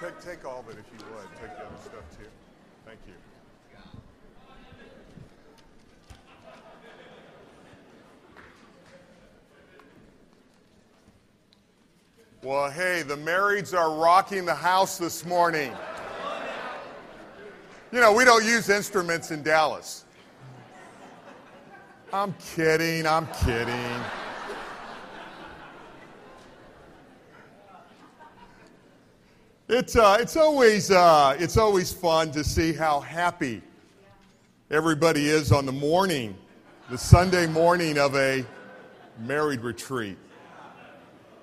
take, take all of it if you would. Take the other stuff too. Thank you. Well, hey, the marrieds are rocking the house this morning. You know, we don't use instruments in Dallas. I'm kidding, I'm kidding. It's, uh, it's, always, uh, it's always fun to see how happy everybody is on the morning, the Sunday morning of a married retreat.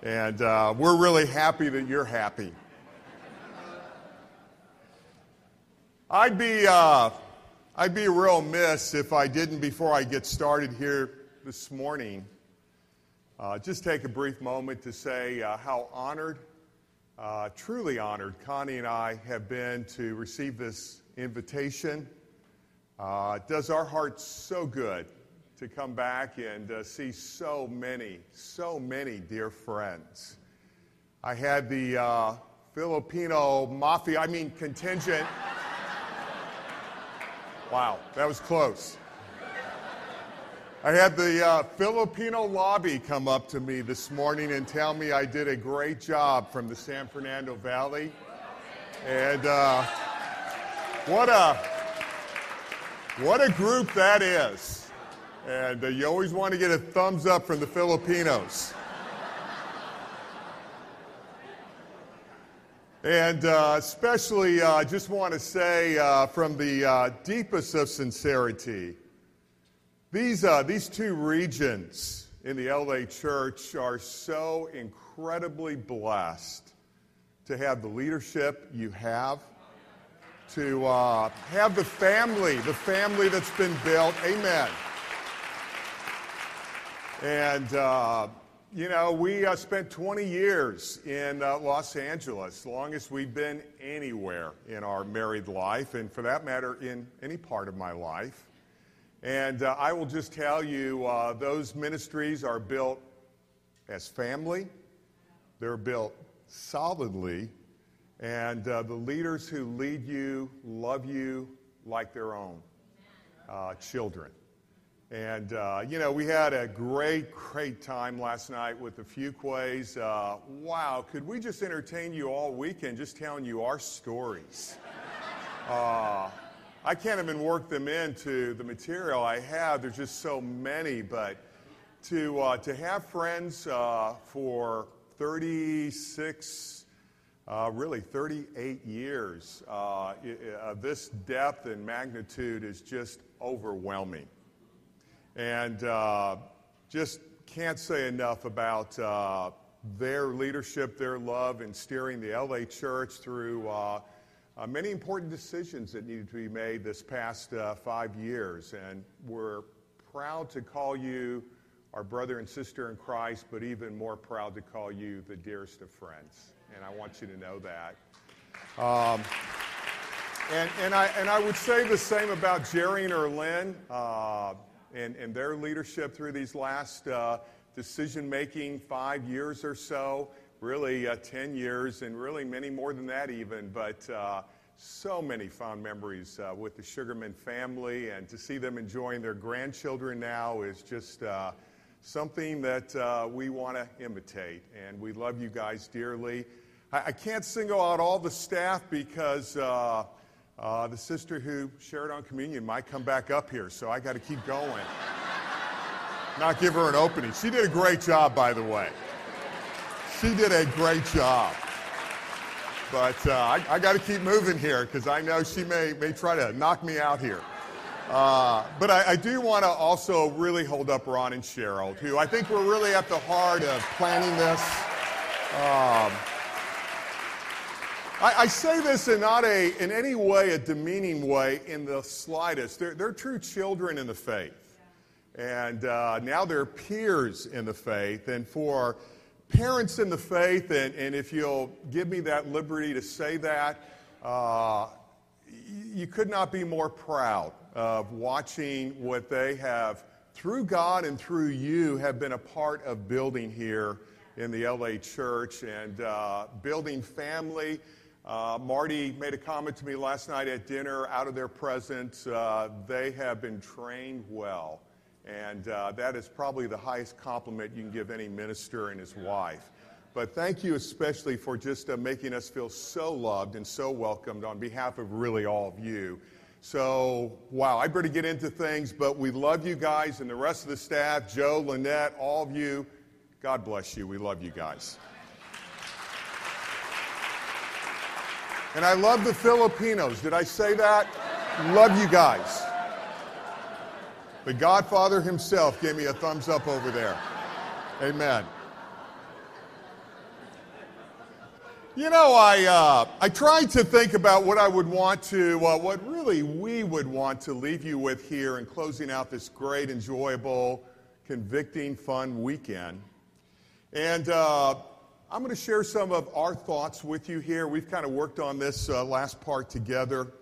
And uh, we're really happy that you're happy. I'd be, uh, I'd be real miss if I didn't, before I get started here this morning, uh, just take a brief moment to say uh, how honored uh, truly honored. Connie and I have been to receive this invitation. Uh, it does our hearts so good to come back and uh, see so many, so many dear friends. I had the uh, Filipino mafia, I mean contingent. wow, that was close. I had the uh, Filipino lobby come up to me this morning and tell me I did a great job from the San Fernando Valley. And uh, what a what a group that is. And uh, you always want to get a thumbs up from the Filipinos. And uh, especially, I uh, just want to say uh, from the deepest of sincerity, these, uh, these two regions in the LA church are so incredibly blessed to have the leadership you have, to uh, have the family, the family that's been built. Amen. And, uh, you know, we uh, spent 20 years in uh, Los Angeles, longest we've been anywhere in our married life, and for that matter, in any part of my life. And uh, I will just tell you, uh, those ministries are built as family, they're built solidly, and uh, the leaders who lead you love you like their own uh, children. And, uh, you know, we had a great, great time last night with the Fuquays. Uh, wow, could we just entertain you all weekend just telling you our stories? I can't even work them into the material I have. There's just so many. But to, uh, to have friends uh, for 36, uh, really 38 years uh, of this depth and magnitude is just overwhelming. And uh, just can't say enough about uh, their leadership, their love in steering the LA church through uh, many important decisions that needed to be made this past uh, five years, and we're proud to call you our brother and sister in Christ, but even more proud to call you the dearest of friends. And I want you to know that. Um, and, and, I, and I would say the same about Jerry and Erlyn uh, and, and their leadership through these last uh, decision making five years or so really uh, 10 years, and really many more than that, even. But uh, so many fond memories uh, with the Sugarman family, and to see them enjoying their grandchildren now is just uh, something that uh, we want to imitate. And we love you guys dearly. I, I can't single out all the staff because. Uh, the sister who shared on communion might come back up here, so I got to keep going. Not give her an opening. She did a great job, by the way. She did a great job. But uh, I, I got to keep moving here because I know she may, may try to knock me out here. Uh, but I, I do want to also really hold up Ron and Cheryl, who I think were really at the heart of planning this. Um, I, I, say this in not a, in any way, a demeaning way in the slightest. They're, they're true children in the faith. And uh, now they're peers in the faith. And for parents in the faith, and, and if you'll give me that liberty to say that, uh, you could not be more proud of watching what they have, through God and through you, have been a part of building here in the LA church and uh, building family. Uh, Marty made a comment to me last night at dinner out of their presence. Uh, they have been trained well. And uh, that is probably the highest compliment you can give any minister and his wife. But thank you especially for just uh, making us feel so loved and so welcomed on behalf of really all of you. So, wow, I better get into things, but we love you guys and the rest of the staff, Joe, Lynette, all of you. God bless you. We love you guys. And I love the Filipinos. Did I say that? Love you guys. The Godfather himself gave me a thumbs up over there. Amen. You know, I, uh, I tried to think about what I would want to, uh, what really we would want to leave you with here in closing out this great, enjoyable, convicting, fun weekend. And uh, I'm going to share some of our thoughts with you here. We've kind of worked on this uh, last part together.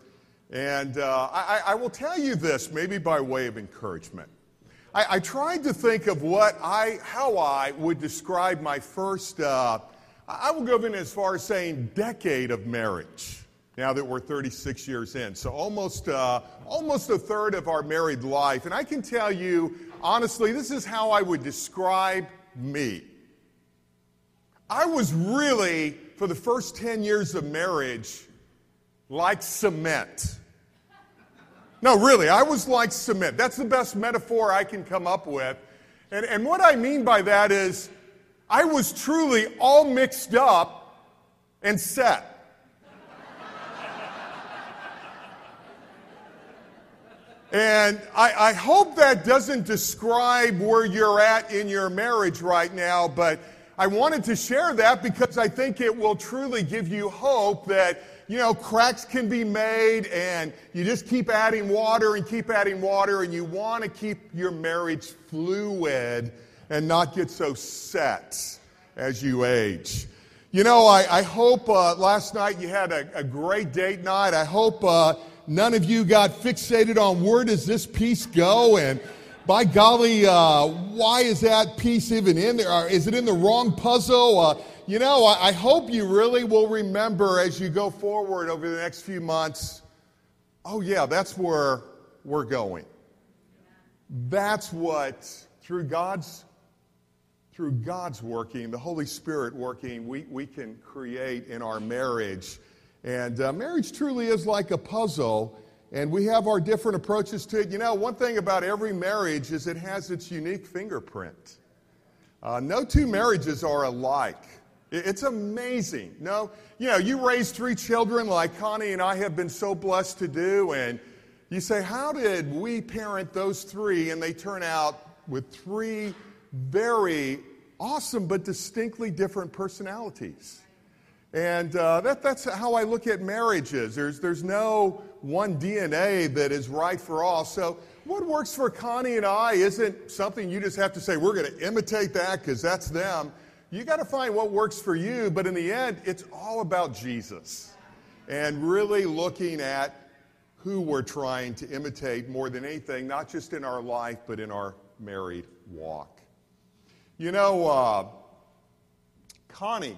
And uh, I, I, will tell you this, maybe by way of encouragement. I, I, tried to think of what I, how I would describe my first, uh, I will go even as far as saying decade of marriage. Now that we're 36 years in, so almost, uh, almost a third of our married life. And I can tell you, honestly, this is how I would describe me. I was really, for the first 10 years of marriage, like cement. No, really, I was like cement. That's the best metaphor I can come up with. And, and what I mean by that is, I was truly all mixed up and set. And I, I, hope that doesn't describe where you're at in your marriage right now, but I wanted to share that because I think it will truly give you hope that, you know, cracks can be made and you just keep adding water and keep adding water and you want to keep your marriage fluid and not get so set as you age. You know, I, I hope uh, last night you had a, a, great date night. I hope uh, none of you got fixated on where does this piece go and by golly, uh, why is that piece even in there? Is it in the wrong puzzle? You know, I, I hope you really will remember as you go forward over the next few months oh, yeah, that's where we're going. That's what, through God's through God's working, the Holy Spirit working, we, we can create in our marriage. And uh, marriage truly is like a puzzle and we have our different approaches to it. You know, one thing about every marriage is it has its unique fingerprint. Uh, no two marriages are alike. It's amazing. No, you know, you raise three children like Connie and I have been so blessed to do, and you say, How did we parent those three? And they turn out with three very awesome but distinctly different personalities. And uh, that, that's how I look at marriages. There's, there's no one DNA that is right for all. So, what works for Connie and I isn't something you just have to say, we're going to imitate that because that's them. You got to find what works for you, but in the end, it's all about Jesus and really looking at who we're trying to imitate more than anything, not just in our life, but in our married walk. You know, uh, Connie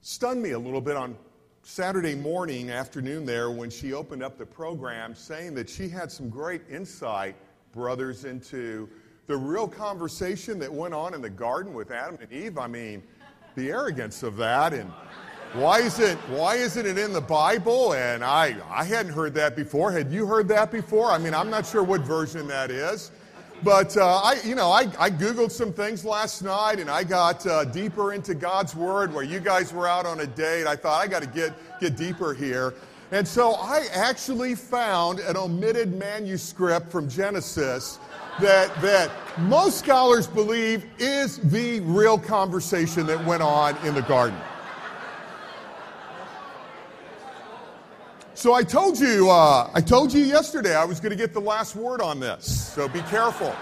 stunned me a little bit on Saturday morning, afternoon there, when she opened up the program, saying that she had some great insight, brothers, into the real conversation that went on in the garden with Adam and Eve. I mean, the arrogance of that and why is it why isn't it in the bible and i i hadn't heard that before had you heard that before i mean i'm not sure what version that is but uh, I, you know, I, I, googled some things last night, and I got uh, deeper into God's Word. Where you guys were out on a date, I thought I got to get get deeper here, and so I actually found an omitted manuscript from Genesis that that most scholars believe is the real conversation that went on in the garden. So I told you, uh, I told you yesterday I was going to get the last word on this. So be careful.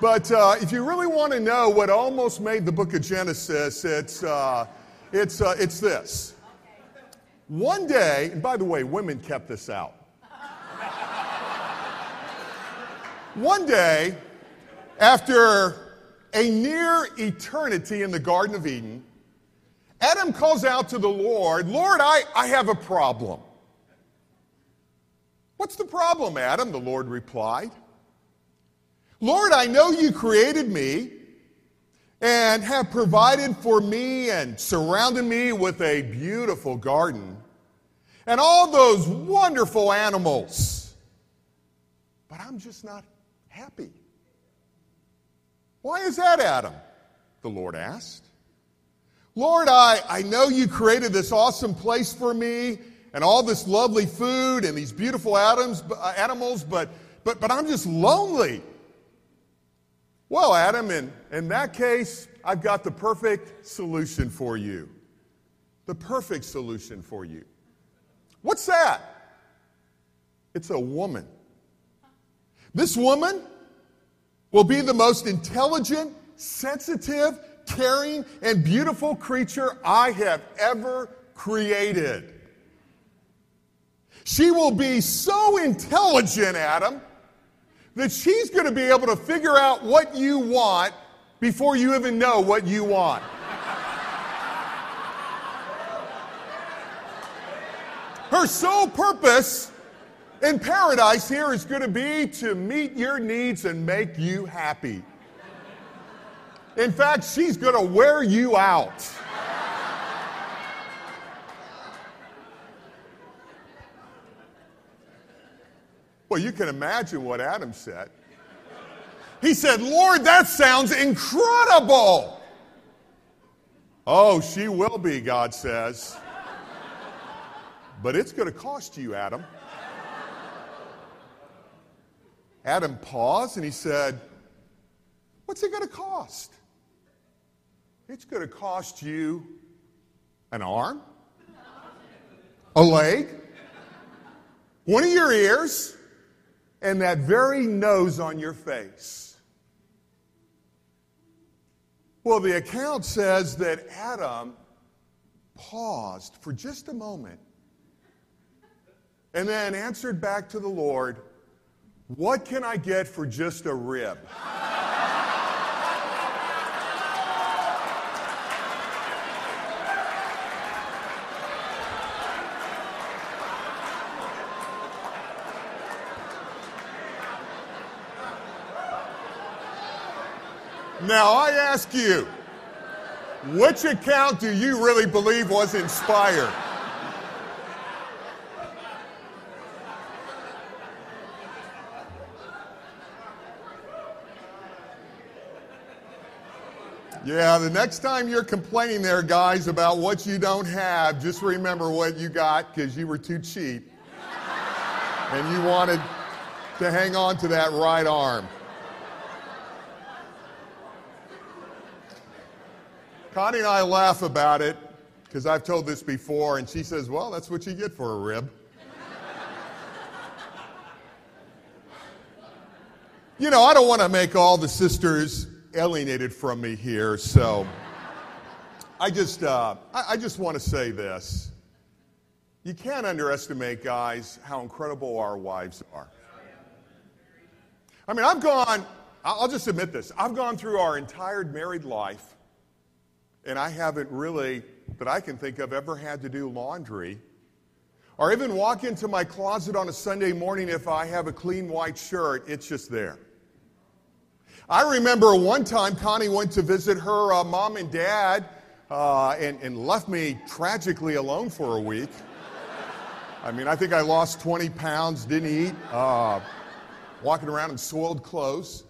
But uh, if you really want to know what almost made the book of Genesis, it's, uh, it's, uh, it's this. One day, and by the way, women kept this out. One day, after a near eternity in the Garden of Eden, Adam calls out to the Lord, Lord, I, I have a problem. What's the problem, Adam? The Lord replied. Lord, I know you created me and have provided for me and surrounded me with a beautiful garden and all those wonderful animals. But I'm just not happy. Why is that, Adam? The Lord asked. Lord, I, I know you created this awesome place for me and all this lovely food and these beautiful atoms, uh, animals, but, but, but I'm just lonely. Well, Adam, in, in that case, I've got the perfect solution for you. The perfect solution for you. What's that? It's a woman. This woman will be the most intelligent, sensitive, caring, and beautiful creature I have ever created. She will be so intelligent, Adam, that she's going to be able to figure out what you want before you even know what you want. Her sole purpose in paradise here is going to be to meet your needs and make you happy. In fact, she's going to wear you out. Well, you can imagine what Adam said. He said, Lord, that sounds incredible. Oh, she will be, God says. But it's going to cost you, Adam. Adam paused and he said, What's it going to cost? It's going to cost you an arm, a leg, one of your ears, and that very nose on your face. Well, the account says that Adam paused for just a moment and then answered back to the Lord, What can I get for just a rib? Now, I ask you, which account do you really believe was inspired? Yeah, the next time you're complaining there, guys, about what you don't have, just remember what you got because you were too cheap and you wanted to hang on to that right arm. Connie and I laugh about it because I've told this before, and she says, Well, that's what you get for a rib. you know, I don't want to make all the sisters alienated from me here, so I just, uh, I, I just want to say this. You can't underestimate, guys, how incredible our wives are. I mean, I've gone, I'll just admit this, I've gone through our entire married life and I haven't really, that I can think of, ever had to do laundry or even walk into my closet on a Sunday morning if I have a clean white shirt, it's just there. I remember one time Connie went to visit her uh, mom and dad uh, and, and left me tragically alone for a week. I mean, I think I lost 20 pounds, didn't eat, uh, walking around in soiled clothes.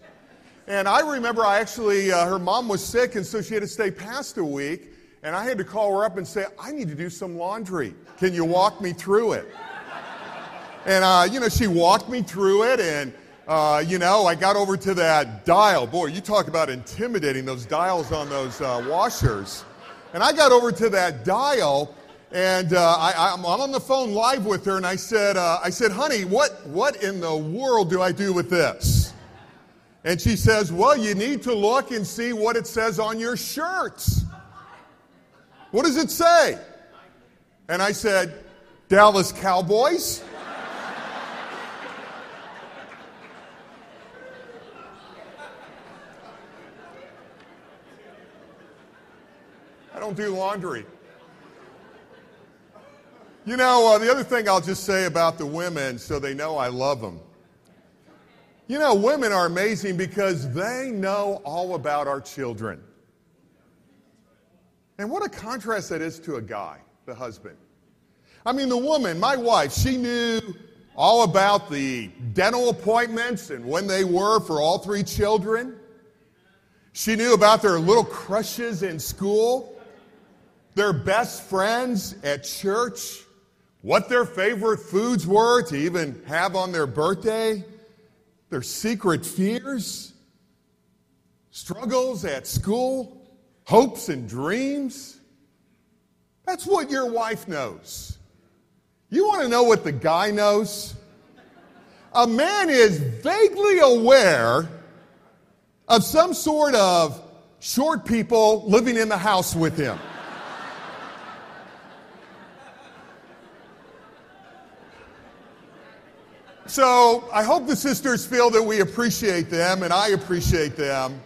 And I remember I actually, uh, her mom was sick, and so she had to stay past a week. And I had to call her up and say, I need to do some laundry. Can you walk me through it? And, uh, you know, she walked me through it, and, uh, you know, I got over to that dial. Boy, you talk about intimidating those dials on those uh, washers. And I got over to that dial, and uh, I, am on the phone live with her, and I said, uh, I said, honey, what, what in the world do I do with this? And she says, Well, you need to look and see what it says on your shirts. What does it say? And I said, Dallas Cowboys. I don't do laundry. You know, uh, the other thing I'll just say about the women so they know I love them. You know, women are amazing because they know all about our children. And what a contrast that is to a guy, the husband. I mean, the woman, my wife, she knew all about the dental appointments and when they were for all three children. She knew about their little crushes in school, their best friends at church, what their favorite foods were to even have on their birthday, their secret fears, struggles at school, hopes and dreams. That's what your wife knows. You want to know what the guy knows? A man is vaguely aware of some sort of short people living in the house with him. So I hope the sisters feel that we appreciate them and I appreciate them.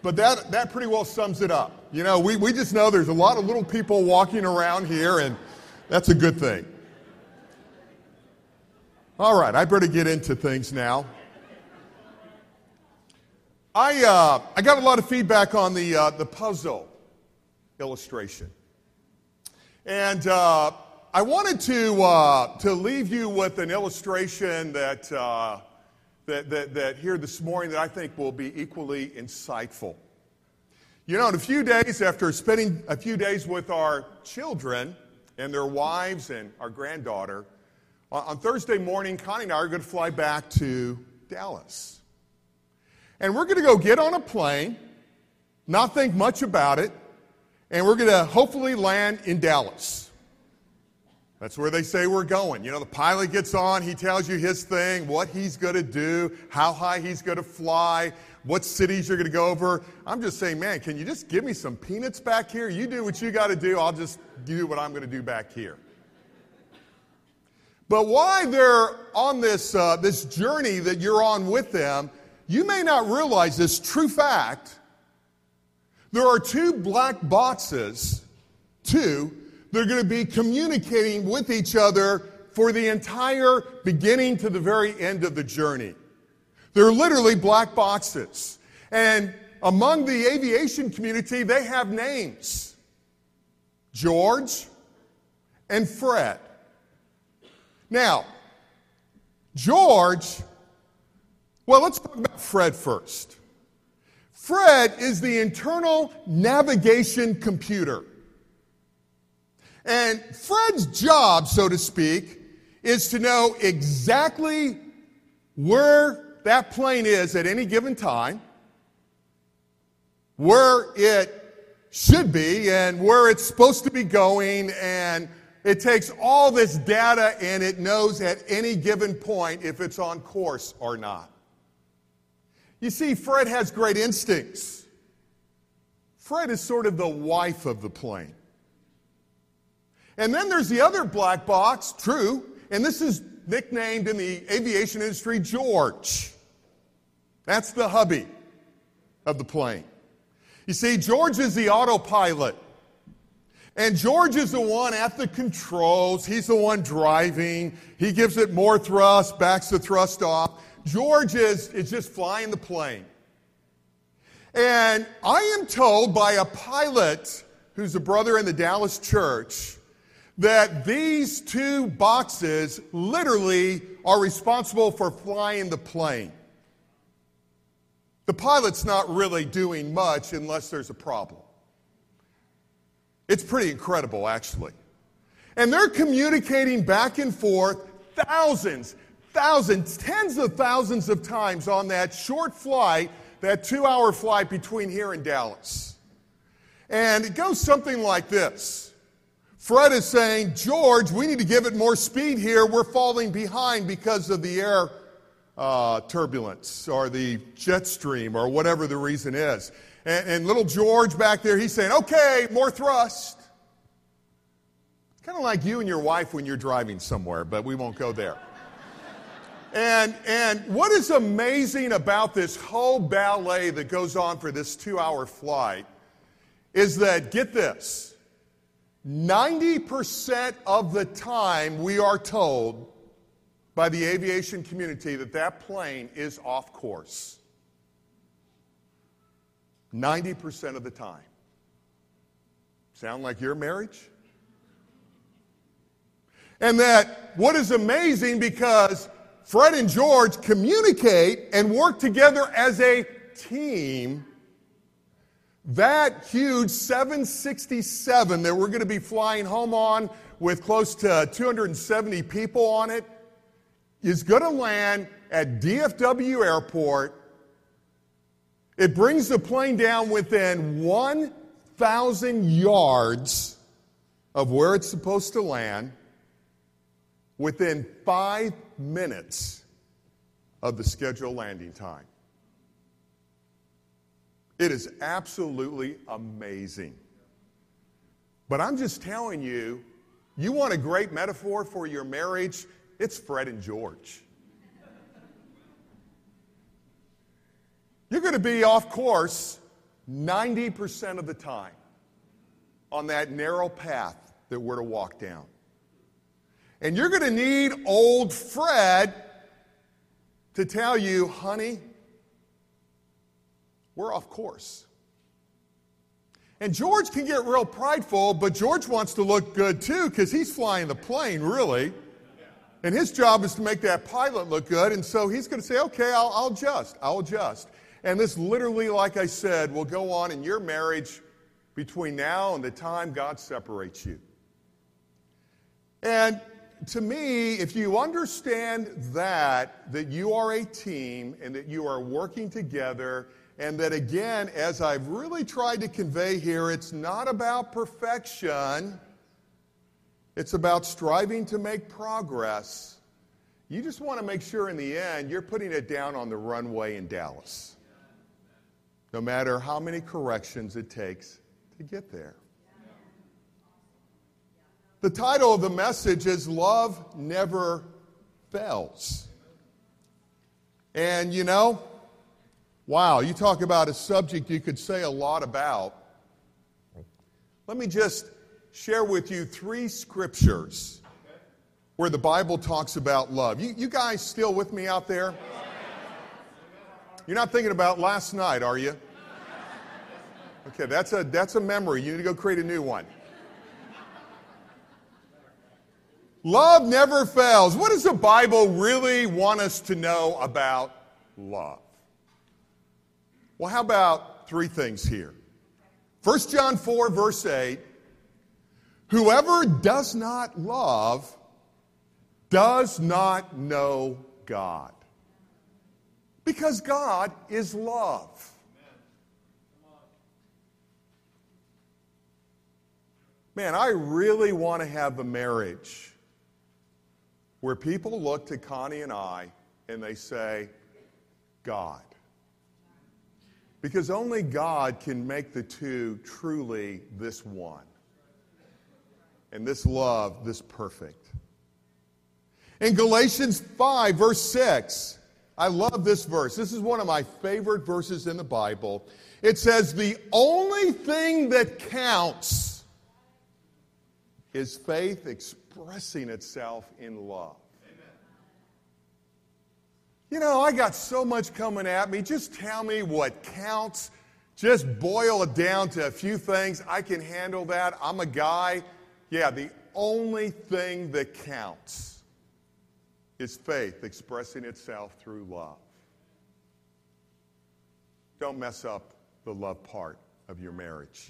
But that, that pretty well sums it up. You know, we, we just know there's a lot of little people walking around here, and that's a good thing. All right, I better get into things now. I, uh, I got a lot of feedback on the, uh, the puzzle illustration. And uh, I wanted to, uh, to leave you with an illustration that, uh, that, that, that here this morning that I think will be equally insightful. You know, in a few days after spending a few days with our children and their wives and our granddaughter, on Thursday morning, Connie and I are going to fly back to Dallas. And we're going to go get on a plane, not think much about it, and we're going to hopefully land in Dallas. That's where they say we're going. You know, the pilot gets on, he tells you his thing, what he's going to do, how high he's going to fly, what cities you're going to go over. I'm just saying, man, can you just give me some peanuts back here? You do what you got to do, I'll just do what I'm going to do back here. But why they're on this, uh, this journey that you're on with them, you may not realize this true fact. There are two black boxes, two, that are going to be communicating with each other for the entire beginning to the very end of the journey. They're literally black boxes. And among the aviation community, they have names George and Fred. Now, George well, let's talk about Fred first. Fred is the internal navigation computer. And Fred's job, so to speak, is to know exactly where that plane is at any given time, where it should be, and where it's supposed to be going, and it takes all this data and it knows at any given point if it's on course or not. You see, Fred has great instincts. Fred is sort of the wife of the plane. And then there's the other black box, true, and this is nicknamed in the aviation industry George. That's the hubby of the plane. You see, George is the autopilot. And George is the one at the controls. He's the one driving. He gives it more thrust, backs the thrust off. George is, is just flying the plane. And I am told by a pilot who's a brother in the Dallas church that these two boxes literally are responsible for flying the plane. The pilot's not really doing much unless there's a problem. It's pretty incredible, actually. And they're communicating back and forth thousands, thousands, tens of thousands of times on that short flight, that two hour flight between here and Dallas. And it goes something like this Fred is saying, George, we need to give it more speed here. We're falling behind because of the air uh, turbulence or the jet stream or whatever the reason is. And, and little George back there, he's saying, okay, more thrust. Kind of like you and your wife when you're driving somewhere, but we won't go there. And, and what is amazing about this whole ballet that goes on for this two hour flight is that, get this, 90% of the time, we are told by the aviation community that that plane is off course. 90% of the time. Sound like your marriage? And that what is amazing because Fred and George communicate and work together as a team. That huge 767 that we're going to be flying home on with close to 270 people on it is going to land at DFW Airport. It brings the plane down within 1,000 yards of where it's supposed to land within five minutes of the scheduled landing time. It is absolutely amazing. But I'm just telling you, you want a great metaphor for your marriage? It's Fred and George. You're going to be off course 90% of the time on that narrow path that we're to walk down. And you're going to need old Fred to tell you, honey, we're off course. And George can get real prideful, but George wants to look good too because he's flying the plane, really. And his job is to make that pilot look good. And so he's going to say, okay, I'll, I'll adjust. I'll adjust. And this literally, like I said, will go on in your marriage between now and the time God separates you. And to me, if you understand that, that you are a team and that you are working together, and that again, as I've really tried to convey here, it's not about perfection, it's about striving to make progress. You just want to make sure in the end you're putting it down on the runway in Dallas, no matter how many corrections it takes to get there. The title of the message is Love Never Fails. And you know, wow, you talk about a subject you could say a lot about. Let me just share with you three scriptures where the Bible talks about love. You, you guys still with me out there? You're not thinking about last night, are you? Okay, that's a, that's a memory. You need to go create a new one. Love never fails. What does the Bible really want us to know about love? Well, how about three things here? 1 John 4, verse 8 Whoever does not love does not know God. Because God is love. Man, I really want to have a marriage where people look to Connie and I and they say, God. Because only God can make the two truly this one. And this love, this perfect. In Galatians 5, verse 6, I love this verse. This is one of my favorite verses in the Bible. It says, The only thing that counts is faith expressing itself in love. You know, I got so much coming at me. Just tell me what counts. Just boil it down to a few things. I can handle that. I'm a guy. Yeah, the only thing that counts is faith expressing itself through love. Don't mess up the love part of your marriage.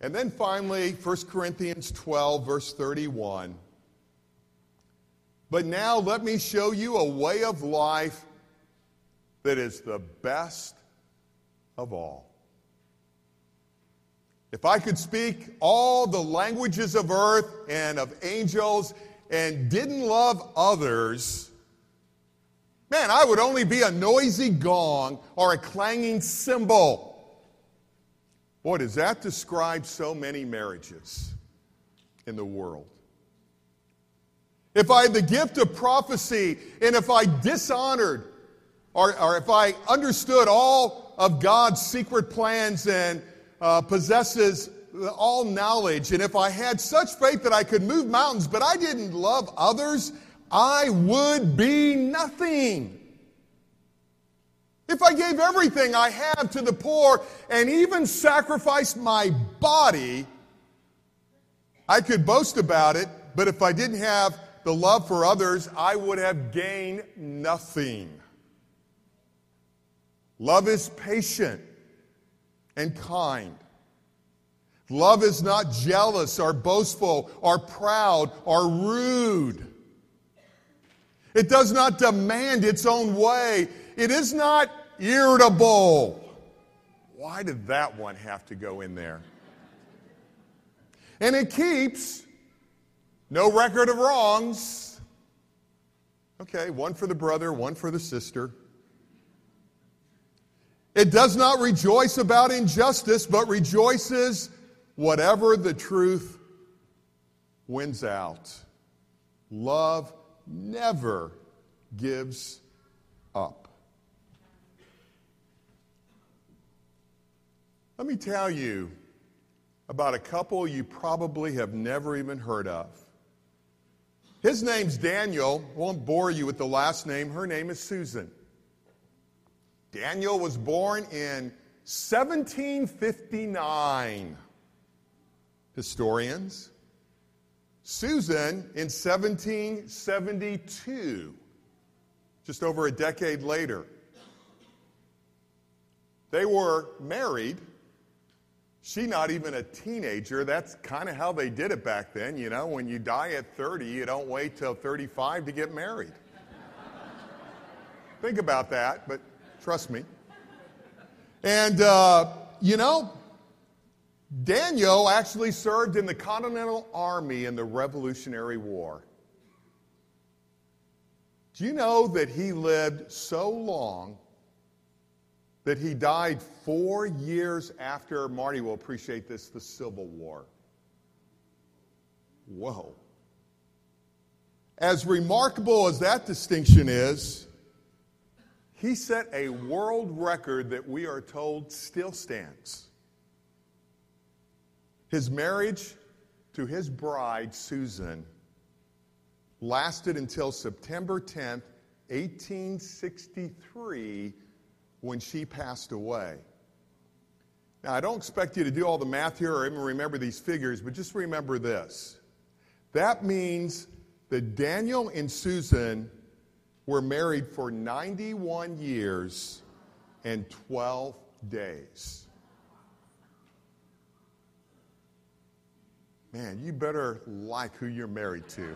And then finally, 1 Corinthians 12, verse 31. But now let me show you a way of life that is the best of all. If I could speak all the languages of earth and of angels and didn't love others, man, I would only be a noisy gong or a clanging cymbal. Boy, does that describe so many marriages in the world? If I had the gift of prophecy and if I dishonored or, or if I understood all of God's secret plans and uh, possesses all knowledge, and if I had such faith that I could move mountains, but I didn't love others, I would be nothing. If I gave everything I have to the poor and even sacrificed my body, I could boast about it, but if I didn't have the love for others, I would have gained nothing. Love is patient and kind. Love is not jealous or boastful or proud or rude. It does not demand its own way. It is not irritable. Why did that one have to go in there? And it keeps no record of wrongs. Okay, one for the brother, one for the sister. It does not rejoice about injustice, but rejoices whatever the truth wins out. Love never gives up. Let me tell you about a couple you probably have never even heard of. His name's Daniel. Won't bore you with the last name. Her name is Susan. Daniel was born in 1759. Historians. Susan in 1772, just over a decade later. They were married. She not even a teenager. That's kind of how they did it back then. You know, when you die at 30, you don't wait till 35 to get married. Think about that, but trust me. And, uh, you know, Daniel actually served in the Continental Army in the Revolutionary War. Do you know that he lived so long that he died four years after, Marty will appreciate this, the Civil War? Whoa. As remarkable as that distinction is, he set a world record that we are told still stands. His marriage to his bride, Susan, lasted until September 10th, 1863, when she passed away. Now, I don't expect you to do all the math here or even remember these figures, but just remember this. That means that Daniel and Susan were married for 91 years and 12 days. Man, you better like who you're married to.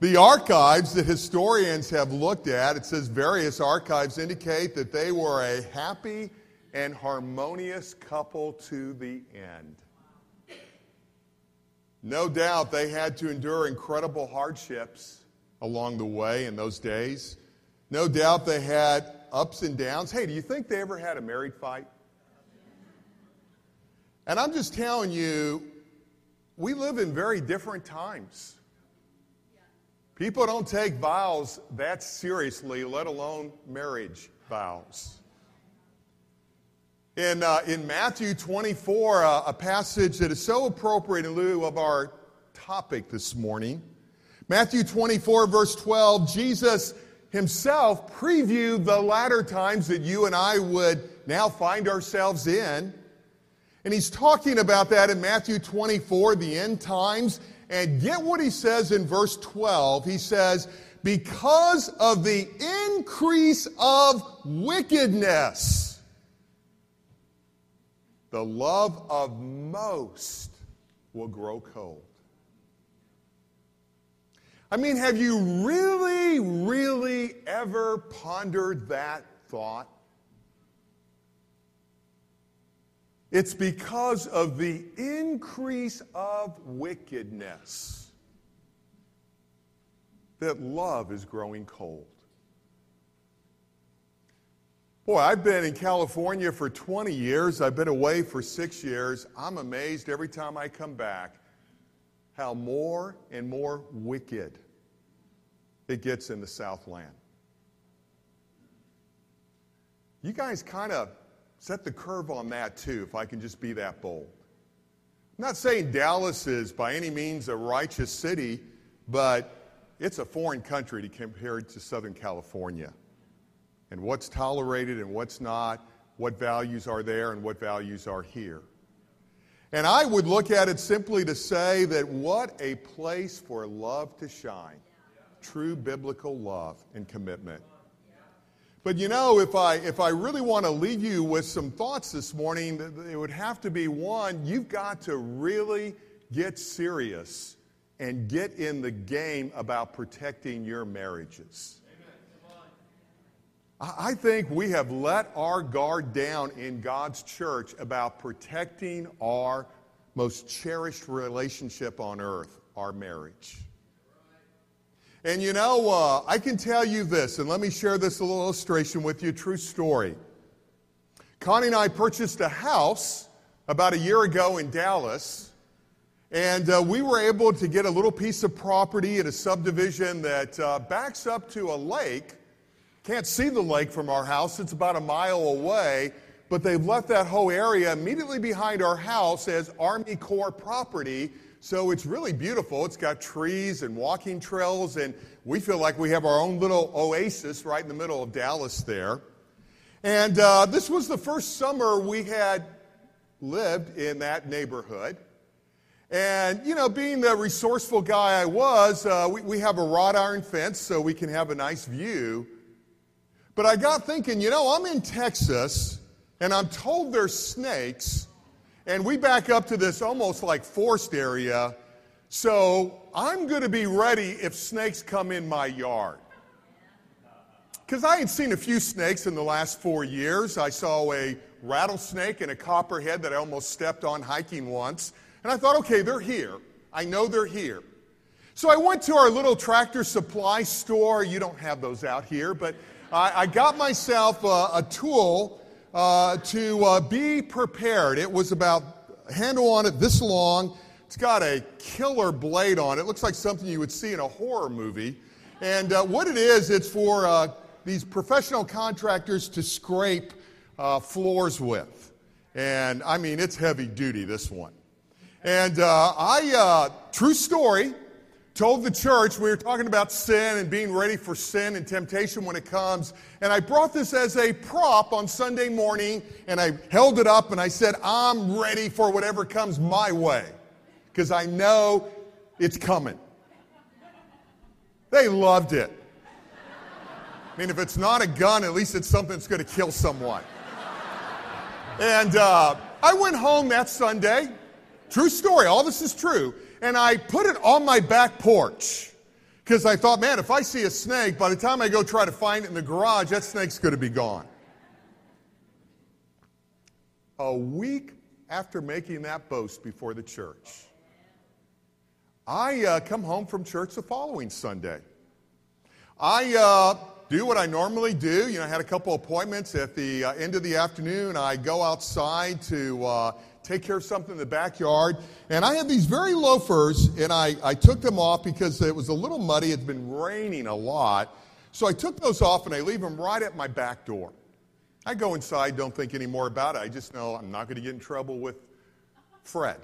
The archives that historians have looked at, it says various archives indicate that they were a happy and harmonious couple to the end. No doubt they had to endure incredible hardships along the way in those days. No doubt they had ups and downs. Hey, do you think they ever had a married fight? And I'm just telling you, we live in very different times. People don't take vows that seriously, let alone marriage vows. In, uh, in Matthew 24, uh, a passage that is so appropriate in lieu of our topic this morning, Matthew 24, verse 12, Jesus himself previewed the latter times that you and I would now find ourselves in. And he's talking about that in Matthew 24, the end times. And get what he says in verse 12. He says, Because of the increase of wickedness, the love of most will grow cold. I mean, have you really, really ever pondered that thought? It's because of the increase of wickedness that love is growing cold. Boy, I've been in California for 20 years. I've been away for six years. I'm amazed every time I come back how more and more wicked it gets in the Southland. You guys kind of set the curve on that too, if I can just be that bold. I'm not saying Dallas is by any means a righteous city, but it's a foreign country to compared to Southern California. And what's tolerated and what's not, what values are there and what values are here. And I would look at it simply to say that what a place for love to shine. True biblical love and commitment. But you know, if I, if I really want to leave you with some thoughts this morning, it would have to be one, you've got to really get serious and get in the game about protecting your marriages. I think we have let our guard down in God's church about protecting our most cherished relationship on earth, our marriage. And you know, uh, I can tell you this, and let me share this little illustration with you, true story. Connie and I purchased a house about a year ago in Dallas, and uh, we were able to get a little piece of property in a subdivision that uh, backs up to a lake can't see the lake from our house, it's about a mile away, but they've left that whole area immediately behind our house as Army Corps property. So it's really beautiful. It's got trees and walking trails, and we feel like we have our own little oasis right in the middle of Dallas there. And uh, this was the first summer we had lived in that neighborhood. And, you know, being the resourceful guy I was, uh, we, we have a wrought iron fence so we can have a nice view. But I got thinking, you know, I'm in Texas and I'm told there's snakes, and we back up to this almost like forest area. So I'm going to be ready if snakes come in my yard. Because I had seen a few snakes in the last four years. I saw a rattlesnake and a copperhead that I almost stepped on hiking once. And I thought, okay, they're here. I know they're here. So I went to our little tractor supply store. You don't have those out here, but I, I got myself a, a tool uh, to uh, be prepared. It was about handle on it this long. It's got a killer blade on it. It looks like something you would see in a horror movie. And uh, what it is, it's for uh, these professional contractors to scrape uh, floors with. And I mean, it's heavy duty, this one. And I, true story, told the church we were talking about sin and being ready for sin and temptation when it comes. And I brought this as a prop on Sunday morning and I held it up and I said, I'm ready for whatever comes my way because I know it's coming. They loved it. I mean, if it's not a gun, at least it's something that's going to kill someone. And uh, I went home that Sunday. True story, all this is true and I put it on my back porch because I thought, man, if I see a snake, by the time I go try to find it in the garage, that snake's going to be gone. A week after making that boast before the church, I uh, come home from church the following Sunday. I uh, do what I normally do. You know, I had a couple appointments at the uh, end of the afternoon. I go outside to uh, take care of something in the backyard. And I had these very loafers, and I, I took them off because it was a little muddy. It's been raining a lot. So I took those off and I leave them right at my back door. I go inside, don't think any more about it. I just know I'm not going to get in trouble with Fred.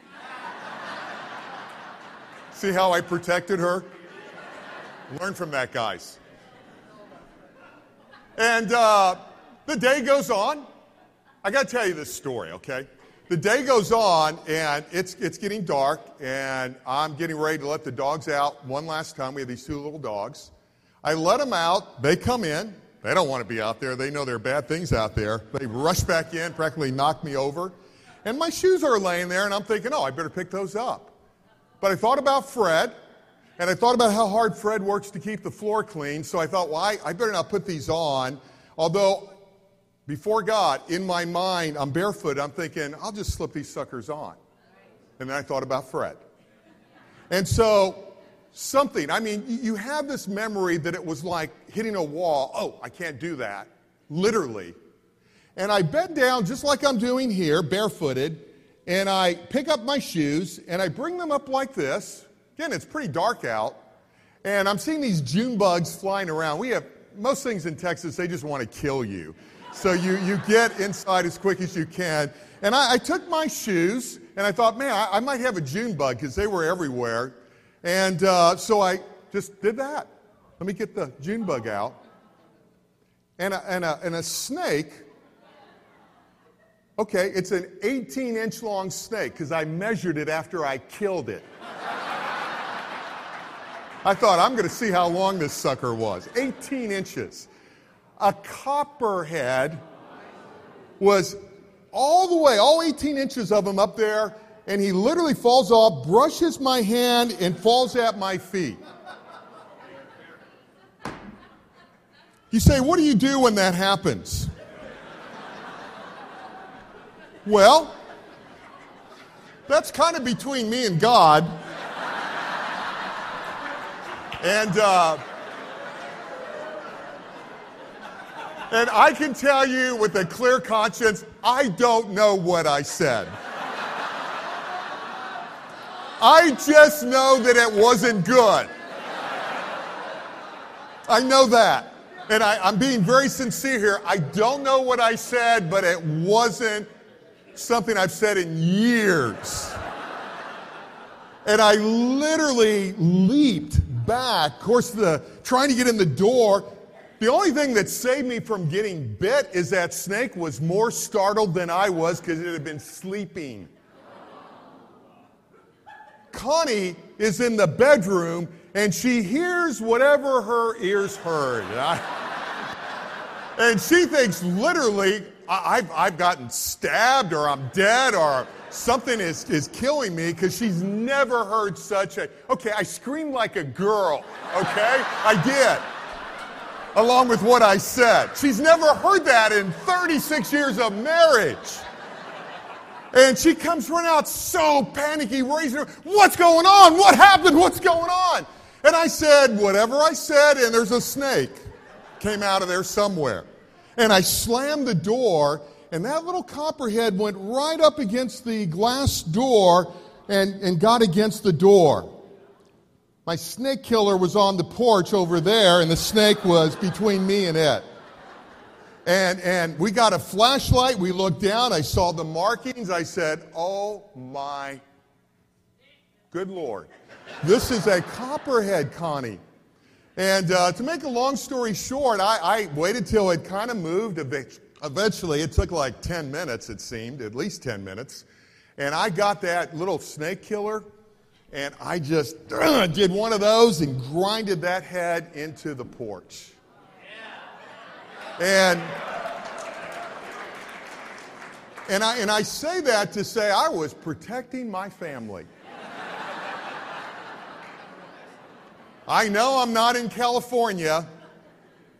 See how I protected her? Learn from that, guys. And uh, the day goes on. I got to tell you this story, okay? The day goes on and it's, it's getting dark and i'm getting ready to let the dogs out one last time. We have these two little dogs. I let them out. They come in. They don't want to be out there. They know there are bad things out there. They rush back in practically knock me over. And my shoes are laying there and i'm thinking oh i better pick those up. But i thought about fred and i thought about how hard fred works to keep the floor clean. So i thought well i, I better not put these on. Although before God, in my mind, I'm barefoot. I'm thinking, I'll just slip these suckers on. And then I thought about Fred. And so, something, I mean, you have this memory that it was like hitting a wall. Oh, I can't do that. Literally. And I bend down just like I'm doing here, barefooted, and I pick up my shoes and I bring them up like this. Again, it's pretty dark out. And I'm seeing these June bugs flying around. We have most things in Texas, they just want to kill you. So you, you get inside as quick as you can. And I, I took my shoes and I thought, man, I, I might have a June bug because they were everywhere. And uh, so I just did that. Let me get the June bug out. And a, and a, and a snake, okay, it's an 18 inch long snake because I measured it after I killed it. I thought, I'm going to see how long this sucker was 18 inches. A copperhead was all the way, all 18 inches of him up there, and he literally falls off, brushes my hand, and falls at my feet. You say, What do you do when that happens? Well, that's kind of between me and God. And, uh, and I can tell you with a clear conscience, I don't know what I said. I just know that it wasn't good. I know that. And I, am being very sincere here. I don't know what I said, but it wasn't something I've said in years. And I literally leaped back. Of course, the trying to get in the door. The only thing that saved me from getting bit is that snake was more startled than I was because it had been sleeping. Connie is in the bedroom and she hears whatever her ears heard. And she thinks literally, I've, I've gotten stabbed or I'm dead or something is, is killing me because she's never heard such a. Okay, I screamed like a girl, okay? I did. Along with what I said. She's never heard that in 36 years of marriage. And she comes running out so panicky, raising her, What's going on? What happened? What's going on? And I said, Whatever I said, and there's a snake came out of there somewhere. And I slammed the door, and that little copperhead went right up against the glass door and, and got against the door. My snake killer was on the porch over there, and the snake was between me and it. And, and we got a flashlight. We looked down. I saw the markings. I said, Oh my good Lord. This is a copperhead, Connie. And uh, to make a long story short, I, I waited till it kind of moved. Eventually, it took like 10 minutes, it seemed, at least 10 minutes. And I got that little snake killer, and I just uh, did one of those and grinded that head into the porch. And, and, I, and I say that to say I was protecting my family. I know I'm not in California,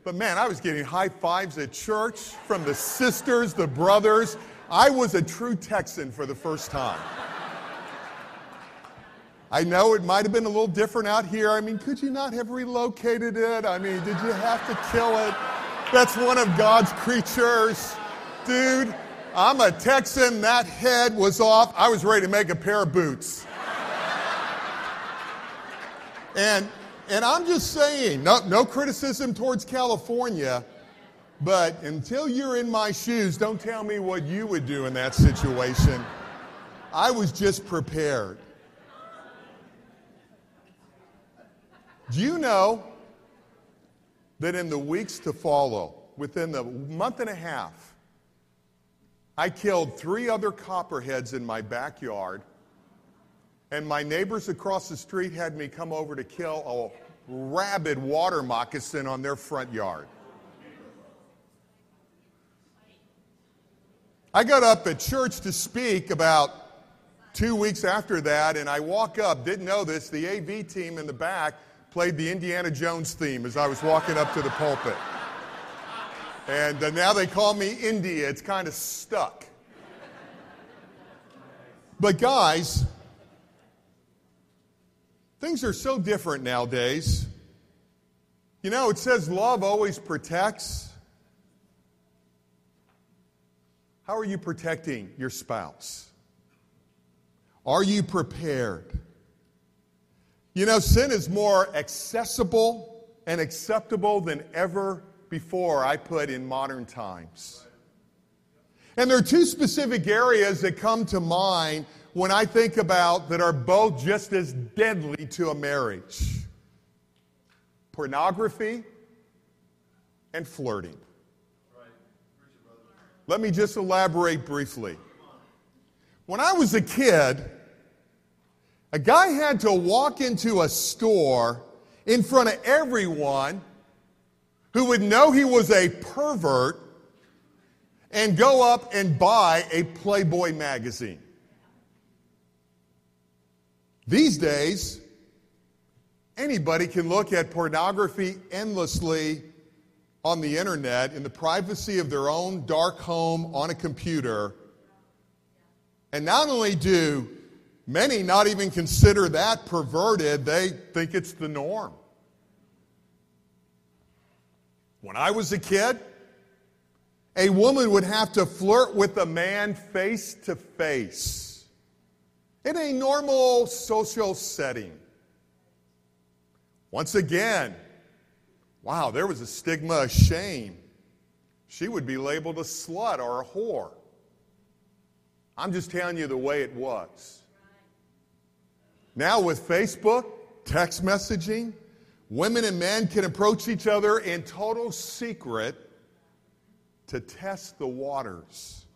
but man, I was getting high fives at church from the sisters, the brothers. I was a true Texan for the first time. I know it might have been a little different out here. I mean, could you not have relocated it? I mean, did you have to kill it? That's one of God's creatures. Dude, I'm a Texan. That head was off. I was ready to make a pair of boots. And and I'm just saying, no, no criticism towards California, but until you're in my shoes, don't tell me what you would do in that situation. I was just prepared. Do you know that in the weeks to follow, within the month and a half, I killed three other copperheads in my backyard and my neighbors across the street had me come over to kill a rabid water moccasin on their front yard. I got up at church to speak about two weeks after that, and I walk up, didn't know this, the AV team in the back played the Indiana Jones theme as I was walking up to the pulpit. And uh, now they call me Indy. It's kind of stuck. But, guys, Things are so different nowadays. You know, it says love always protects. How are you protecting your spouse? Are you prepared? You know, sin is more accessible and acceptable than ever before, I put in modern times. And there are two specific areas that come to mind when I think about that are both just as deadly to a marriage pornography and flirting. Let me just elaborate briefly. When I was a kid, a guy had to walk into a store in front of everyone who would know he was a pervert and go up and buy a Playboy magazine. These days, anybody can look at pornography endlessly on the internet in the privacy of their own dark home on a computer. And not only do many not even consider that perverted, they think it's the norm. When I was a kid, a woman would have to flirt with a man face to face in a normal social setting. Once again, wow, there was a stigma of shame. She would be labeled a slut or a whore. I'm just telling you the way it was. Now, with Facebook, text messaging, women and men can approach each other in total secret to test the waters.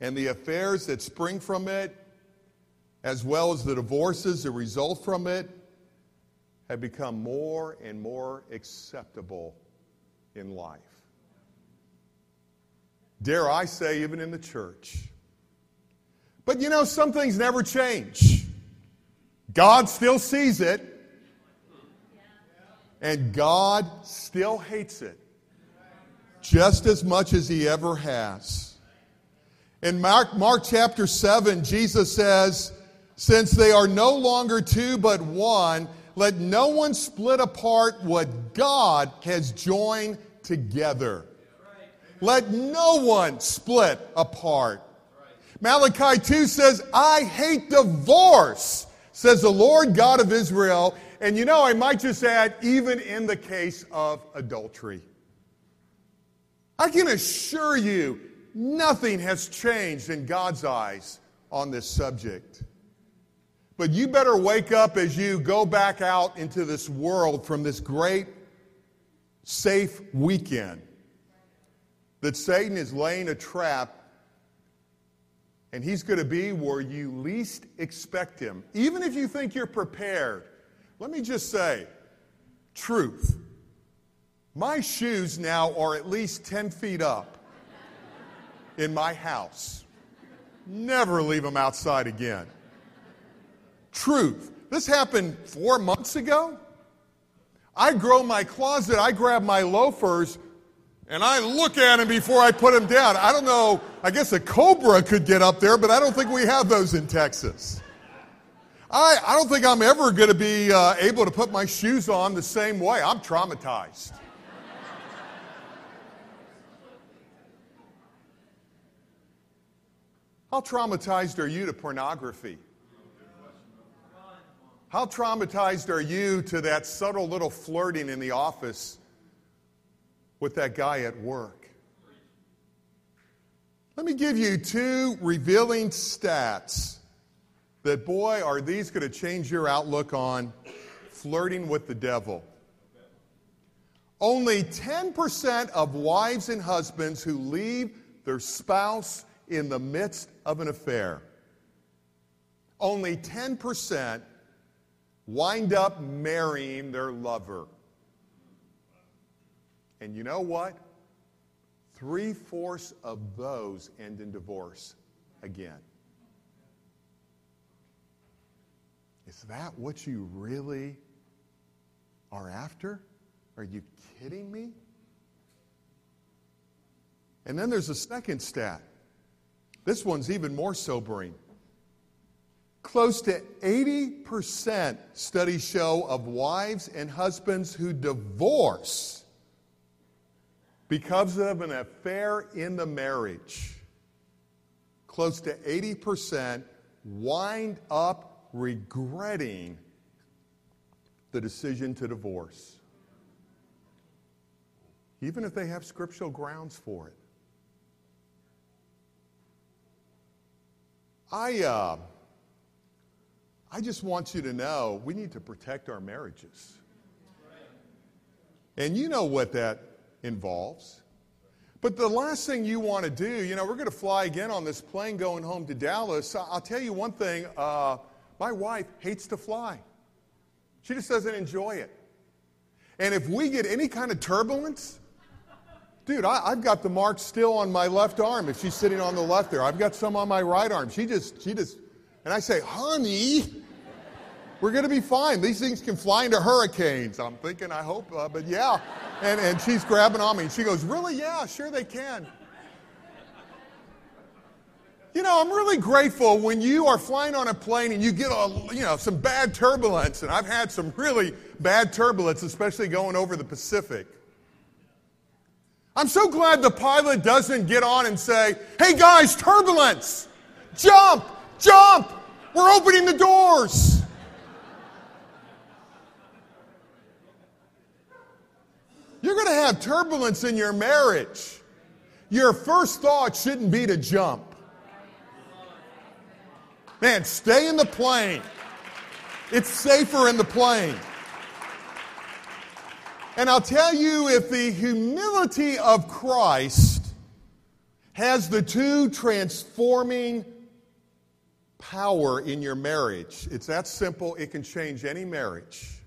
And the affairs that spring from it, as well as the divorces that result from it, have become more and more acceptable in life. Dare I say, even in the church. But you know, some things never change. God still sees it, and God still hates it just as much as he ever has. In Mark, Mark chapter 7, Jesus says, Since they are no longer two but one, let no one split apart what God has joined together. Let no one split apart. Malachi 2 says, I hate divorce, says the Lord God of Israel. And you know, I might just add, even in the case of adultery. I can assure you, nothing has changed in God's eyes on this subject. But you better wake up as you go back out into this world from this great, safe weekend that Satan is laying a trap and he's going to be where you least expect him. Even if you think you're prepared, let me just say truth. My shoes now are at least 10 feet up in my house. Never leave them outside again. Truth. This happened four months ago. I grow my closet, I grab my loafers, and I look at him before I put him down. I don't know, I guess a cobra could get up there, but I don't think we have those in Texas. I, I don't think I'm ever going to be uh, able to put my shoes on the same way. I'm traumatized. How traumatized are you to pornography? How traumatized are you to that subtle little flirting in the office with that guy at work? Let me give you two revealing stats that, boy, are these going to change your outlook on flirting with the devil. Only 10% of wives and husbands who leave their spouse in the midst of an affair. Only 10% wind up marrying their lover. And you know what? Three fourths of those end in divorce again. Is that what you really are after? Are you kidding me? And then there's a second stat this one's even more sobering. Close to 80% studies show of wives and husbands who divorce because of an affair in the marriage. Close to 80% wind up regretting the decision to divorce, even if they have scriptural grounds for it. I, uh, I just want you to know we need to protect our marriages. And you know what that involves. But the last thing you want to do, you know, we're going to fly again on this plane going home to Dallas. I'll tell you one thing uh, my wife hates to fly, she just doesn't enjoy it. And if we get any kind of turbulence, dude, I, have got the marks still on my left arm if she's sitting on the left there. I've got some on my right arm. She just, she just, and I say, honey, we're going to be fine. These things can fly into hurricanes. I'm thinking, I hope, uh, but yeah. And, and she's grabbing on me. And she goes, Really? Yeah, sure they can. You know, I'm really grateful when you are flying on a plane and you get a, you know, some bad turbulence. And I've had some really bad turbulence, especially going over the Pacific. I'm so glad the pilot doesn't get on and say, Hey guys, turbulence! Jump! Jump! We're opening the doors! You're going to have turbulence in your marriage. Your first thought shouldn't be to jump. Man, stay in the plane. It's safer in the plane. And I'll tell you if the humility of Christ has the two transforming power in your marriage, it's that simple, it can change any marriage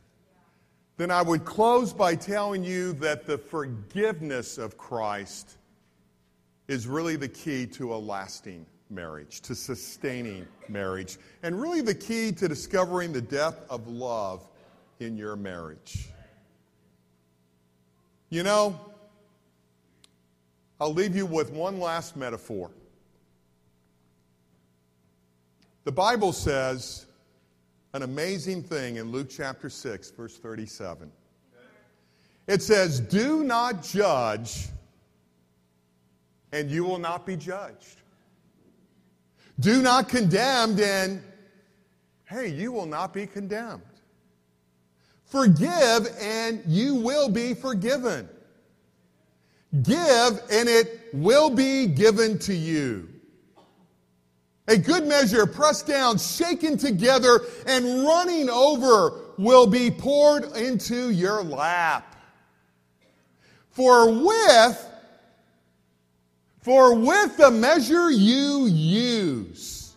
then I would close by telling you that the forgiveness of Christ is really the key to a lasting marriage, to sustaining marriage, and really the key to discovering the depth of love in your marriage. You know, I'll leave you with one last metaphor. The Bible says an amazing thing in Luke chapter 6, verse 37. It says, Do not judge, and you will not be judged. Do not condemn, and hey, you will not be condemned. Forgive, and you will be forgiven. Give, and it will be given to you. A good measure, pressed down, shaken together, and running over will be poured into your lap. For with, for with the measure you use,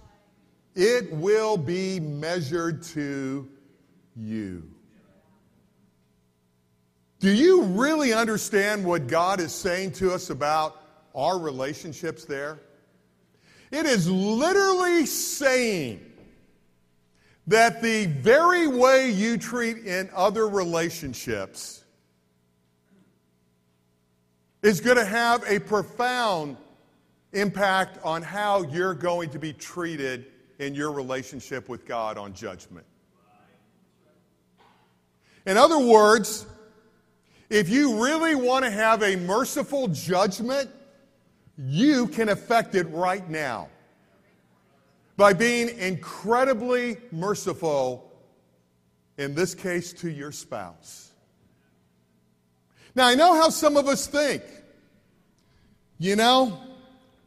it will be measured to you. Do you really understand what God is saying to us about our relationships there? It is literally saying that the very way you treat in other relationships is going to have a profound impact on how you're going to be treated in your relationship with God on judgment. In other words, if you really want to have a merciful judgment, you can affect it right now by being incredibly merciful, in this case, to your spouse. Now, I know how some of us think. You know,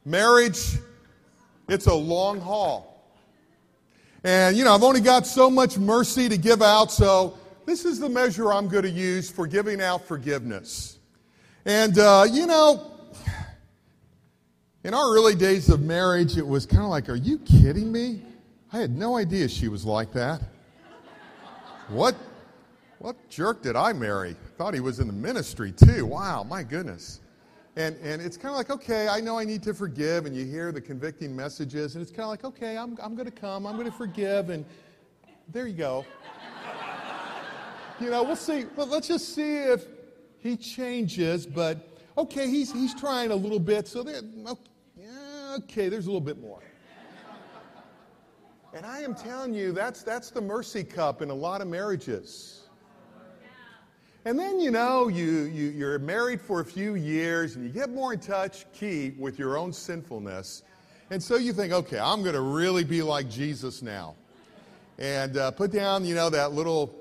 marriage, it's a long haul. And, you know, I've only got so much mercy to give out, so this is the measure I'm going to use for giving out forgiveness. And, uh, you know, in our early days of marriage, it was kind of like, Are you kidding me? I had no idea she was like that. What, what jerk did I marry? Thought he was in the ministry too. Wow, my goodness. And, and it's kind of like, okay, I know I need to forgive, and you hear the convicting messages, and it's kind of like, okay, I'm, I'm going to come, I'm going to forgive, and there you go. you know, we'll see. Let's just see if he changes, but okay, he's, he's trying a little bit, so there, okay, there's a little bit more. And I am telling you, that's, that's the mercy cup in a lot of marriages. And then, you know, you, you, you're married for a few years and you get more in touch, key, with your own sinfulness. And so you think, okay, I'm going to really be like Jesus now. And uh, put down, you know, that little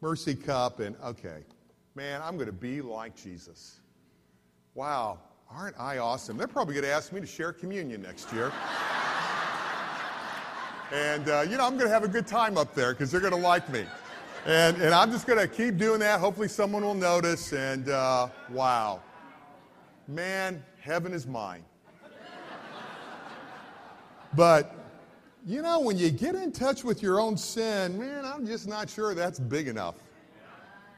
mercy cup and, okay, man, I'm going to be like Jesus. Wow, aren't I awesome? They're probably going to ask me to share communion next year. And, uh, you know, I'm going to have a good time up there because they're going to like me. And, and I'm just going to keep doing that. Hopefully, someone will notice. And uh, wow. Man, heaven is mine. But, you know, when you get in touch with your own sin, man, I'm just not sure that's big enough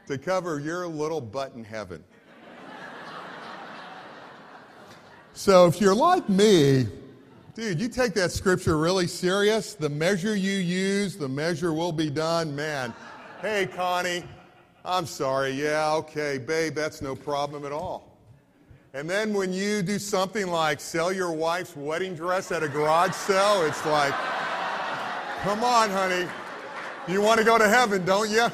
to cover your little butt in heaven. So if you're like me, dude, you take that scripture really serious. The measure you use, the measure will be done. Man, hey, Connie, I'm sorry. Yeah, okay, babe, that's no problem at all. And then when you do something like sell your wife's wedding dress at a garage sale, it's like, come on, honey. You want to go to heaven, don't you?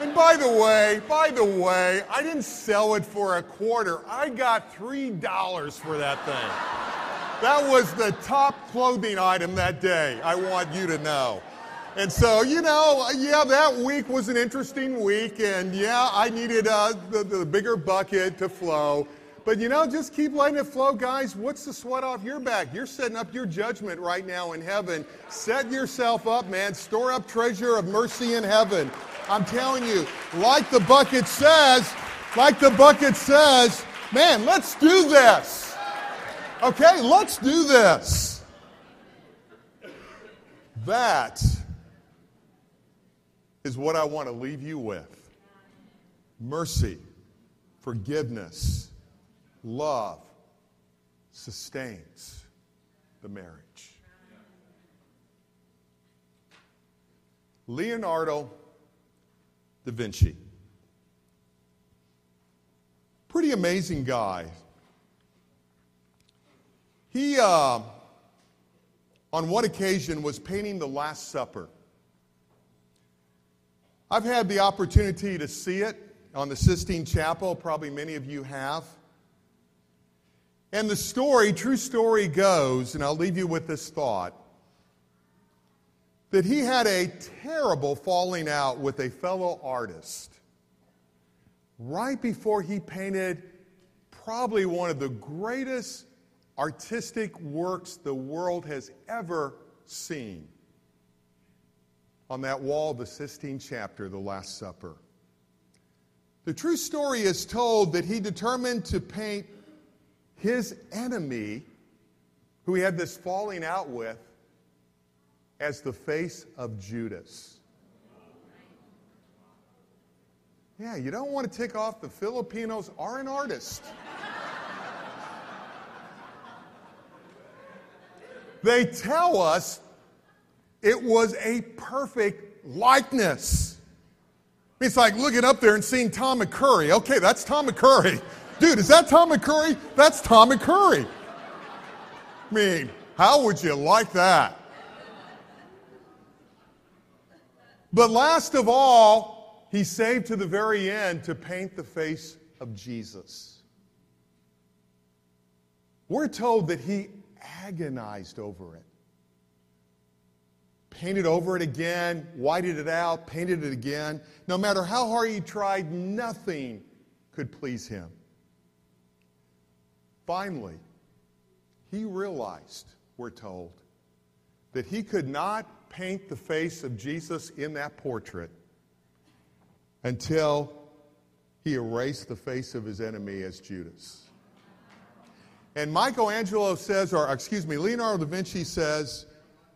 And by the way, by the way, I didn't sell it for a quarter. I got $3 for that thing. That was the top clothing item that day. I want you to know. And so, you know, yeah, that week was an interesting week, and yeah, I needed uh, the, the bigger bucket to flow. But you know, just keep letting it flow, guys. What's the sweat off your back? You're setting up your judgment right now in heaven. Set yourself up, man. Store up treasure of mercy in heaven. I'm telling you, like the bucket says, like the bucket says, man, let's do this. Okay, let's do this. That is what I want to leave you with mercy, forgiveness, love sustains the marriage. Leonardo da Vinci. Pretty amazing guy. He, uh, on one occasion, was painting the Last Supper. I've had the opportunity to see it on the Sistine Chapel, probably many of you have. And the story, true story, goes, and I'll leave you with this thought that he had a terrible falling out with a fellow artist right before he painted probably one of the greatest artistic works the world has ever seen on that wall the Sistine Chapel, The Last Supper. The true story is told that he determined to paint his enemy, who he had this falling out with, as the face of Judas. Yeah, you don't want to tick off the Filipinos are an artist. they tell us it was a perfect likeness. It's like looking up there and seeing Tom McCurry. Okay, that's Tom McCurry. Dude, is that Tom McCurry? That's Tom McCurry. I mean, how would you like that? But last of all, he saved to the very end to paint the face of Jesus. We're told that he agonized over it. Painted over it again, whited it out, painted it again. No matter how hard he tried, nothing could please him. Finally, he realized, we're told, that he could not paint the face of Jesus in that portrait until he erased the face of his enemy as Judas. And Michelangelo says, or excuse me, Leonardo da Vinci says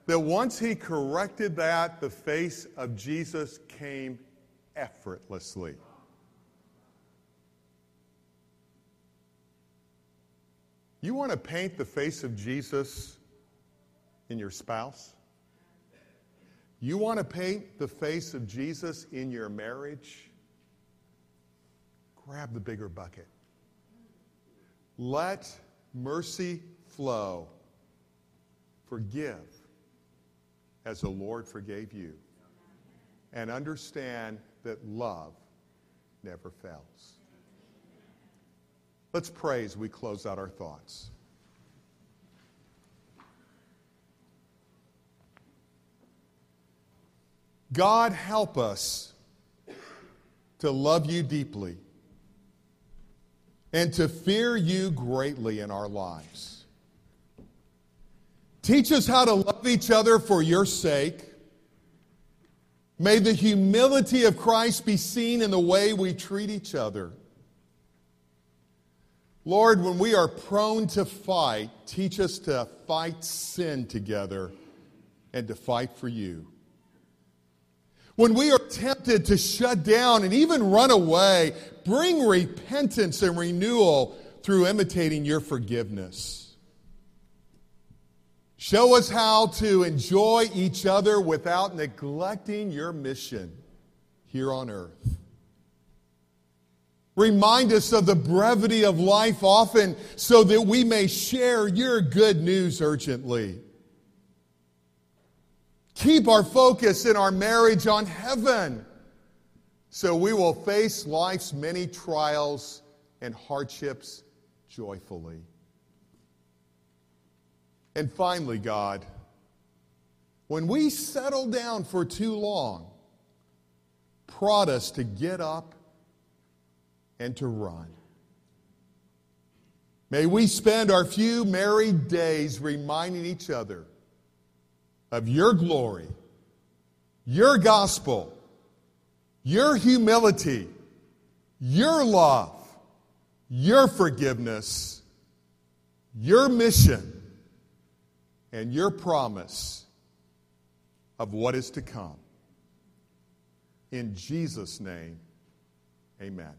that once he corrected that, the face of Jesus came effortlessly. You want to paint the face of Jesus in your spouse? You want to paint the face of Jesus in your marriage? Grab the bigger bucket. Let mercy flow. Forgive as the Lord forgave you. And understand that love never fails. Let's pray as we close out our thoughts. God, help us to love you deeply and to fear you greatly in our lives. Teach us how to love each other for your sake. May the humility of Christ be seen in the way we treat each other. Lord, when we are prone to fight, teach us to fight sin together and to fight for you. When we are tempted to shut down and even run away, bring repentance and renewal through imitating your forgiveness. Show us how to enjoy each other without neglecting your mission here on earth. Remind us of the brevity of life often so that we may share your good news urgently. Keep our focus in our marriage on heaven so we will face life's many trials and hardships joyfully. And finally, God, when we settle down for too long, prod us to get up and to run. May we spend our few married days reminding each other of your glory, your gospel, your humility, your love, your forgiveness, your mission, and your promise of what is to come. In Jesus' name, amen.